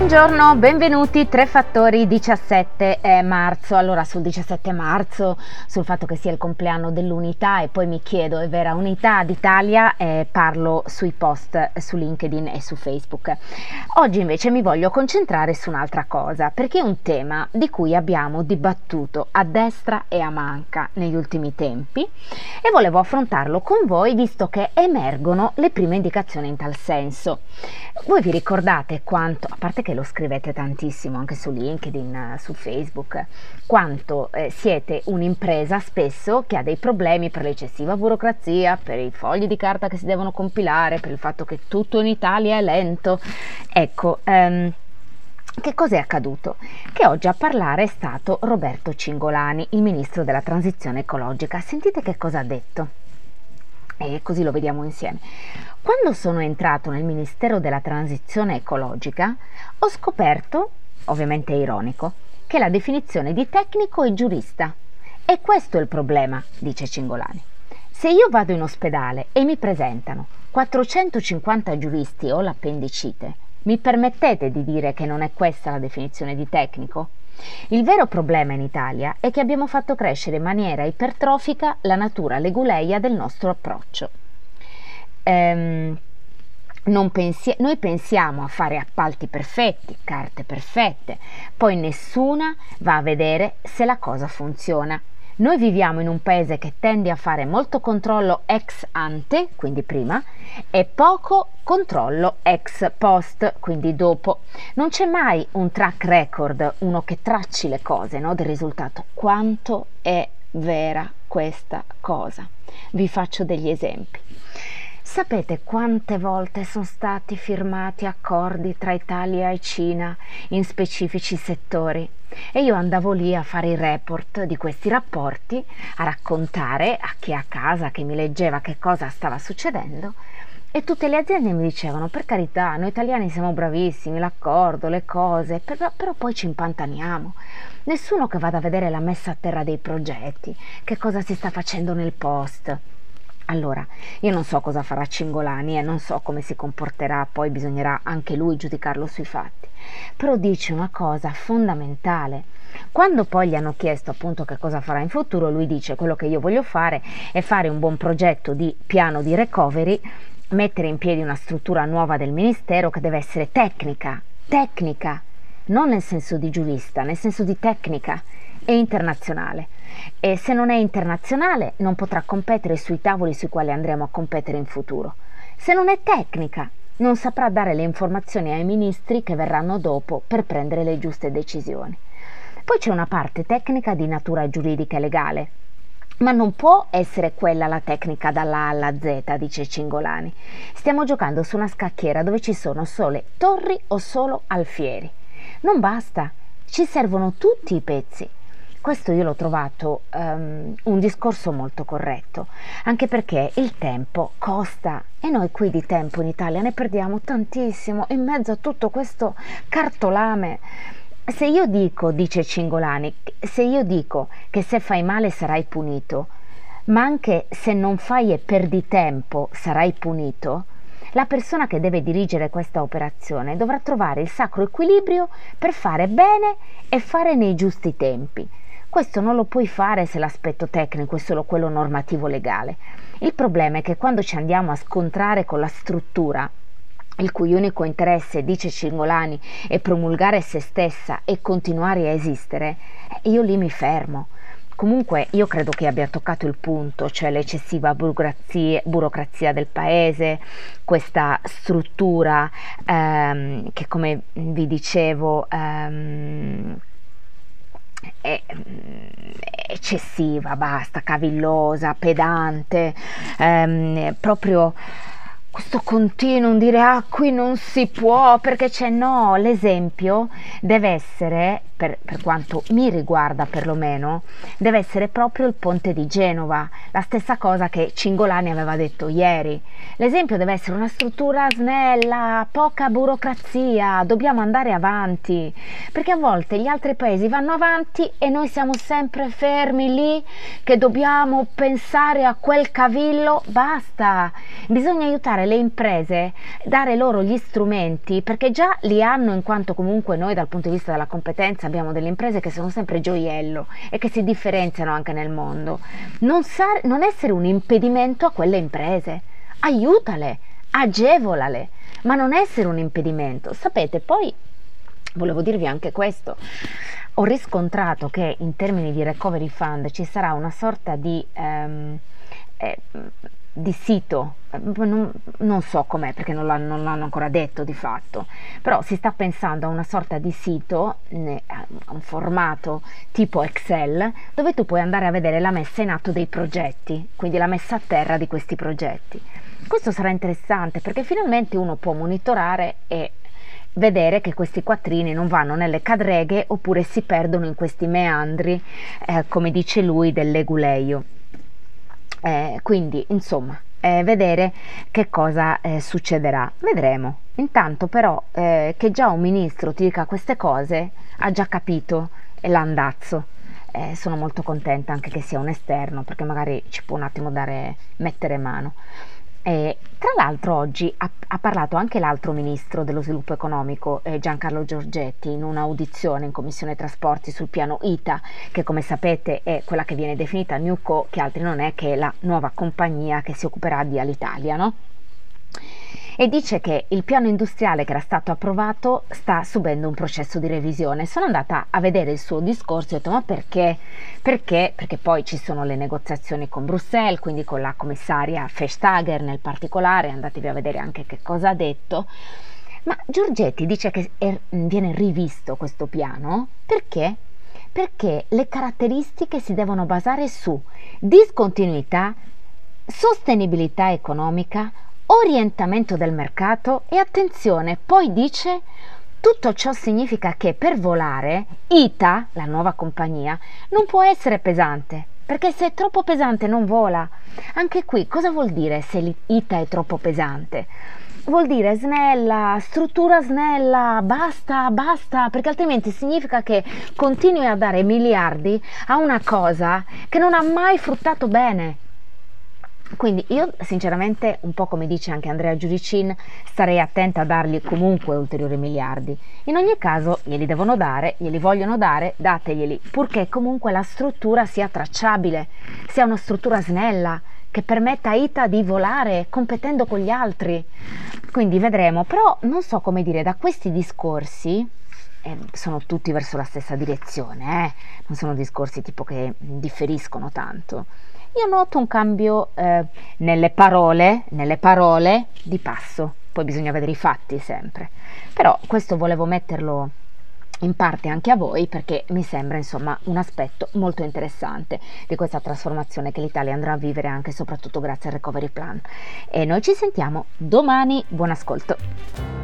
Buongiorno, benvenuti, Tre Fattori 17 marzo. Allora sul 17 marzo, sul fatto che sia il compleanno dell'unità e poi mi chiedo, è vera unità d'Italia? Eh, parlo sui post su LinkedIn e su Facebook. Oggi invece mi voglio concentrare su un'altra cosa, perché è un tema di cui abbiamo dibattuto a destra e a manca negli ultimi tempi e volevo affrontarlo con voi visto che emergono le prime indicazioni in tal senso. Voi vi ricordate quanto, a parte che che lo scrivete tantissimo anche su LinkedIn, su Facebook, quanto eh, siete un'impresa spesso che ha dei problemi per l'eccessiva burocrazia, per i fogli di carta che si devono compilare, per il fatto che tutto in Italia è lento. Ecco, ehm, che cosa è accaduto? Che oggi a parlare è stato Roberto Cingolani, il ministro della transizione ecologica. Sentite che cosa ha detto e così lo vediamo insieme. Quando sono entrato nel Ministero della Transizione Ecologica ho scoperto, ovviamente ironico, che la definizione di tecnico è giurista. E questo è il problema, dice Cingolani. Se io vado in ospedale e mi presentano 450 giuristi o l'appendicite, mi permettete di dire che non è questa la definizione di tecnico? Il vero problema in Italia è che abbiamo fatto crescere in maniera ipertrofica la natura leguleia del nostro approccio. Ehm, pensi- noi pensiamo a fare appalti perfetti, carte perfette, poi nessuna va a vedere se la cosa funziona. Noi viviamo in un paese che tende a fare molto controllo ex ante, quindi prima, e poco controllo ex post, quindi dopo. Non c'è mai un track record, uno che tracci le cose no, del risultato. Quanto è vera questa cosa? Vi faccio degli esempi. Sapete quante volte sono stati firmati accordi tra Italia e Cina in specifici settori? E io andavo lì a fare i report di questi rapporti, a raccontare a chi a casa che mi leggeva che cosa stava succedendo e tutte le aziende mi dicevano, per carità, noi italiani siamo bravissimi, l'accordo, le cose, però, però, poi ci impantaniamo. Nessuno che vada a vedere la messa a terra dei progetti, che cosa si sta facendo nel post. Allora, io non so cosa farà Cingolani e non so come si comporterà, poi bisognerà anche lui giudicarlo sui fatti. Però dice una cosa fondamentale. Quando poi gli hanno chiesto appunto che cosa farà in futuro, lui dice quello che io voglio fare è fare un buon progetto di piano di recovery, mettere in piedi una struttura nuova del Ministero che deve essere tecnica, tecnica, non nel senso di giurista, nel senso di tecnica e internazionale e se non è internazionale non potrà competere sui tavoli sui quali andremo a competere in futuro. Se non è tecnica non saprà dare le informazioni ai ministri che verranno dopo per prendere le giuste decisioni. Poi c'è una parte tecnica di natura giuridica e legale, ma non può essere quella la tecnica dalla A alla Z, dice Cingolani. Stiamo giocando su una scacchiera dove ci sono sole torri o solo alfieri. Non basta, ci servono tutti i pezzi. Questo io l'ho trovato um, un discorso molto corretto, anche perché il tempo costa e noi qui di tempo in Italia ne perdiamo tantissimo in mezzo a tutto questo cartolame. Se io dico, dice Cingolani, se io dico che se fai male sarai punito, ma anche se non fai e perdi tempo sarai punito, la persona che deve dirigere questa operazione dovrà trovare il sacro equilibrio per fare bene e fare nei giusti tempi. Questo non lo puoi fare se l'aspetto tecnico è solo quello normativo legale. Il problema è che quando ci andiamo a scontrare con la struttura, il cui unico interesse, dice Cingolani, è promulgare se stessa e continuare a esistere, io lì mi fermo. Comunque io credo che abbia toccato il punto, cioè l'eccessiva burocrazia, del paese, questa struttura ehm, che come vi dicevo ehm, è, eccessiva, basta, cavillosa, pedante, ehm, proprio questo continuum dire ah qui non si può perché c'è no, l'esempio deve essere per, per, quanto mi riguarda perlomeno, deve essere proprio il ponte di Genova, la stessa cosa che Cingolani aveva detto ieri. L'esempio deve essere una struttura snella, poca burocrazia, dobbiamo andare avanti, perché a volte gli altri paesi vanno avanti e noi siamo sempre fermi lì che dobbiamo pensare a quel cavillo, basta. Bisogna aiutare le imprese, dare loro gli strumenti, perché già li hanno in quanto comunque noi dal punto di vista della competenza abbiamo delle imprese che sono sempre gioiello e che si differenziano anche nel mondo. Non, sar- non essere un impedimento a quelle imprese, aiutale, agevolale, ma non essere un impedimento. Sapete, poi volevo dirvi anche questo. Ho riscontrato che in termini di recovery fund ci sarà una sorta di ehm, eh, di sito, non, non so com'è perché non l'hanno, non l'hanno, ancora detto di fatto, però si sta pensando a una sorta di sito, a un formato tipo Excel, dove tu puoi andare a vedere la messa in atto dei progetti, quindi la messa a terra di questi progetti. Questo sarà interessante perché finalmente uno può monitorare e vedere che questi quattrini non vanno nelle cadreghe oppure si perdono in questi meandri, eh, come dice lui, del leguleio. Eh, quindi, insomma, eh, vedere che cosa eh, succederà. Vedremo. Intanto, però, eh, che già un ministro ti dica queste cose, ha già capito l'andazzo. Eh, sono molto contenta anche che sia un esterno, perché magari ci può un attimo dare, mettere mano. Eh, tra l'altro oggi ha, ha, parlato anche l'altro ministro dello sviluppo economico eh, Giancarlo Giorgetti in un'audizione in Commissione Trasporti sul piano ITA che come sapete è quella che viene definita Newco che altri non è che la nuova compagnia che si occuperà di Alitalia no? E dice che il piano industriale che era stato approvato sta subendo un processo di revisione. Sono andata a vedere il suo discorso e ho detto ma perché? Perché? Perché poi ci sono le negoziazioni con Bruxelles, quindi con la commissaria Festager nel particolare, andatevi a vedere anche che cosa ha detto. Ma Giorgetti dice che è, viene rivisto questo piano perché? Perché le caratteristiche si devono basare su discontinuità, sostenibilità economica, orientamento del mercato e attenzione, poi dice tutto ciò significa che per volare ITA, la nuova compagnia, non può essere pesante, perché se è troppo pesante non vola. Anche qui cosa vuol dire se ITA è troppo pesante? Vuol dire snella, struttura snella, basta, basta, perché altrimenti significa che continui a dare miliardi a una cosa che non ha mai fruttato bene. Quindi io sinceramente, un po' come dice anche Andrea Giudicin, starei attenta a dargli comunque ulteriori miliardi. In ogni caso glieli devono dare, glieli vogliono dare, dateglieli, purché comunque la struttura sia tracciabile, sia una struttura snella, che permetta a ITA di volare competendo con gli altri. Quindi vedremo, però non so come dire, da questi discorsi eh, sono tutti verso la stessa direzione, eh? non sono discorsi tipo che differiscono tanto io noto un cambio eh, nelle parole, nelle parole di passo, poi bisogna vedere i fatti sempre. Però questo volevo metterlo in parte anche a voi perché mi sembra insomma un aspetto molto interessante di questa trasformazione che l'Italia andrà a vivere anche soprattutto grazie al recovery plan. E noi ci sentiamo domani, buon ascolto.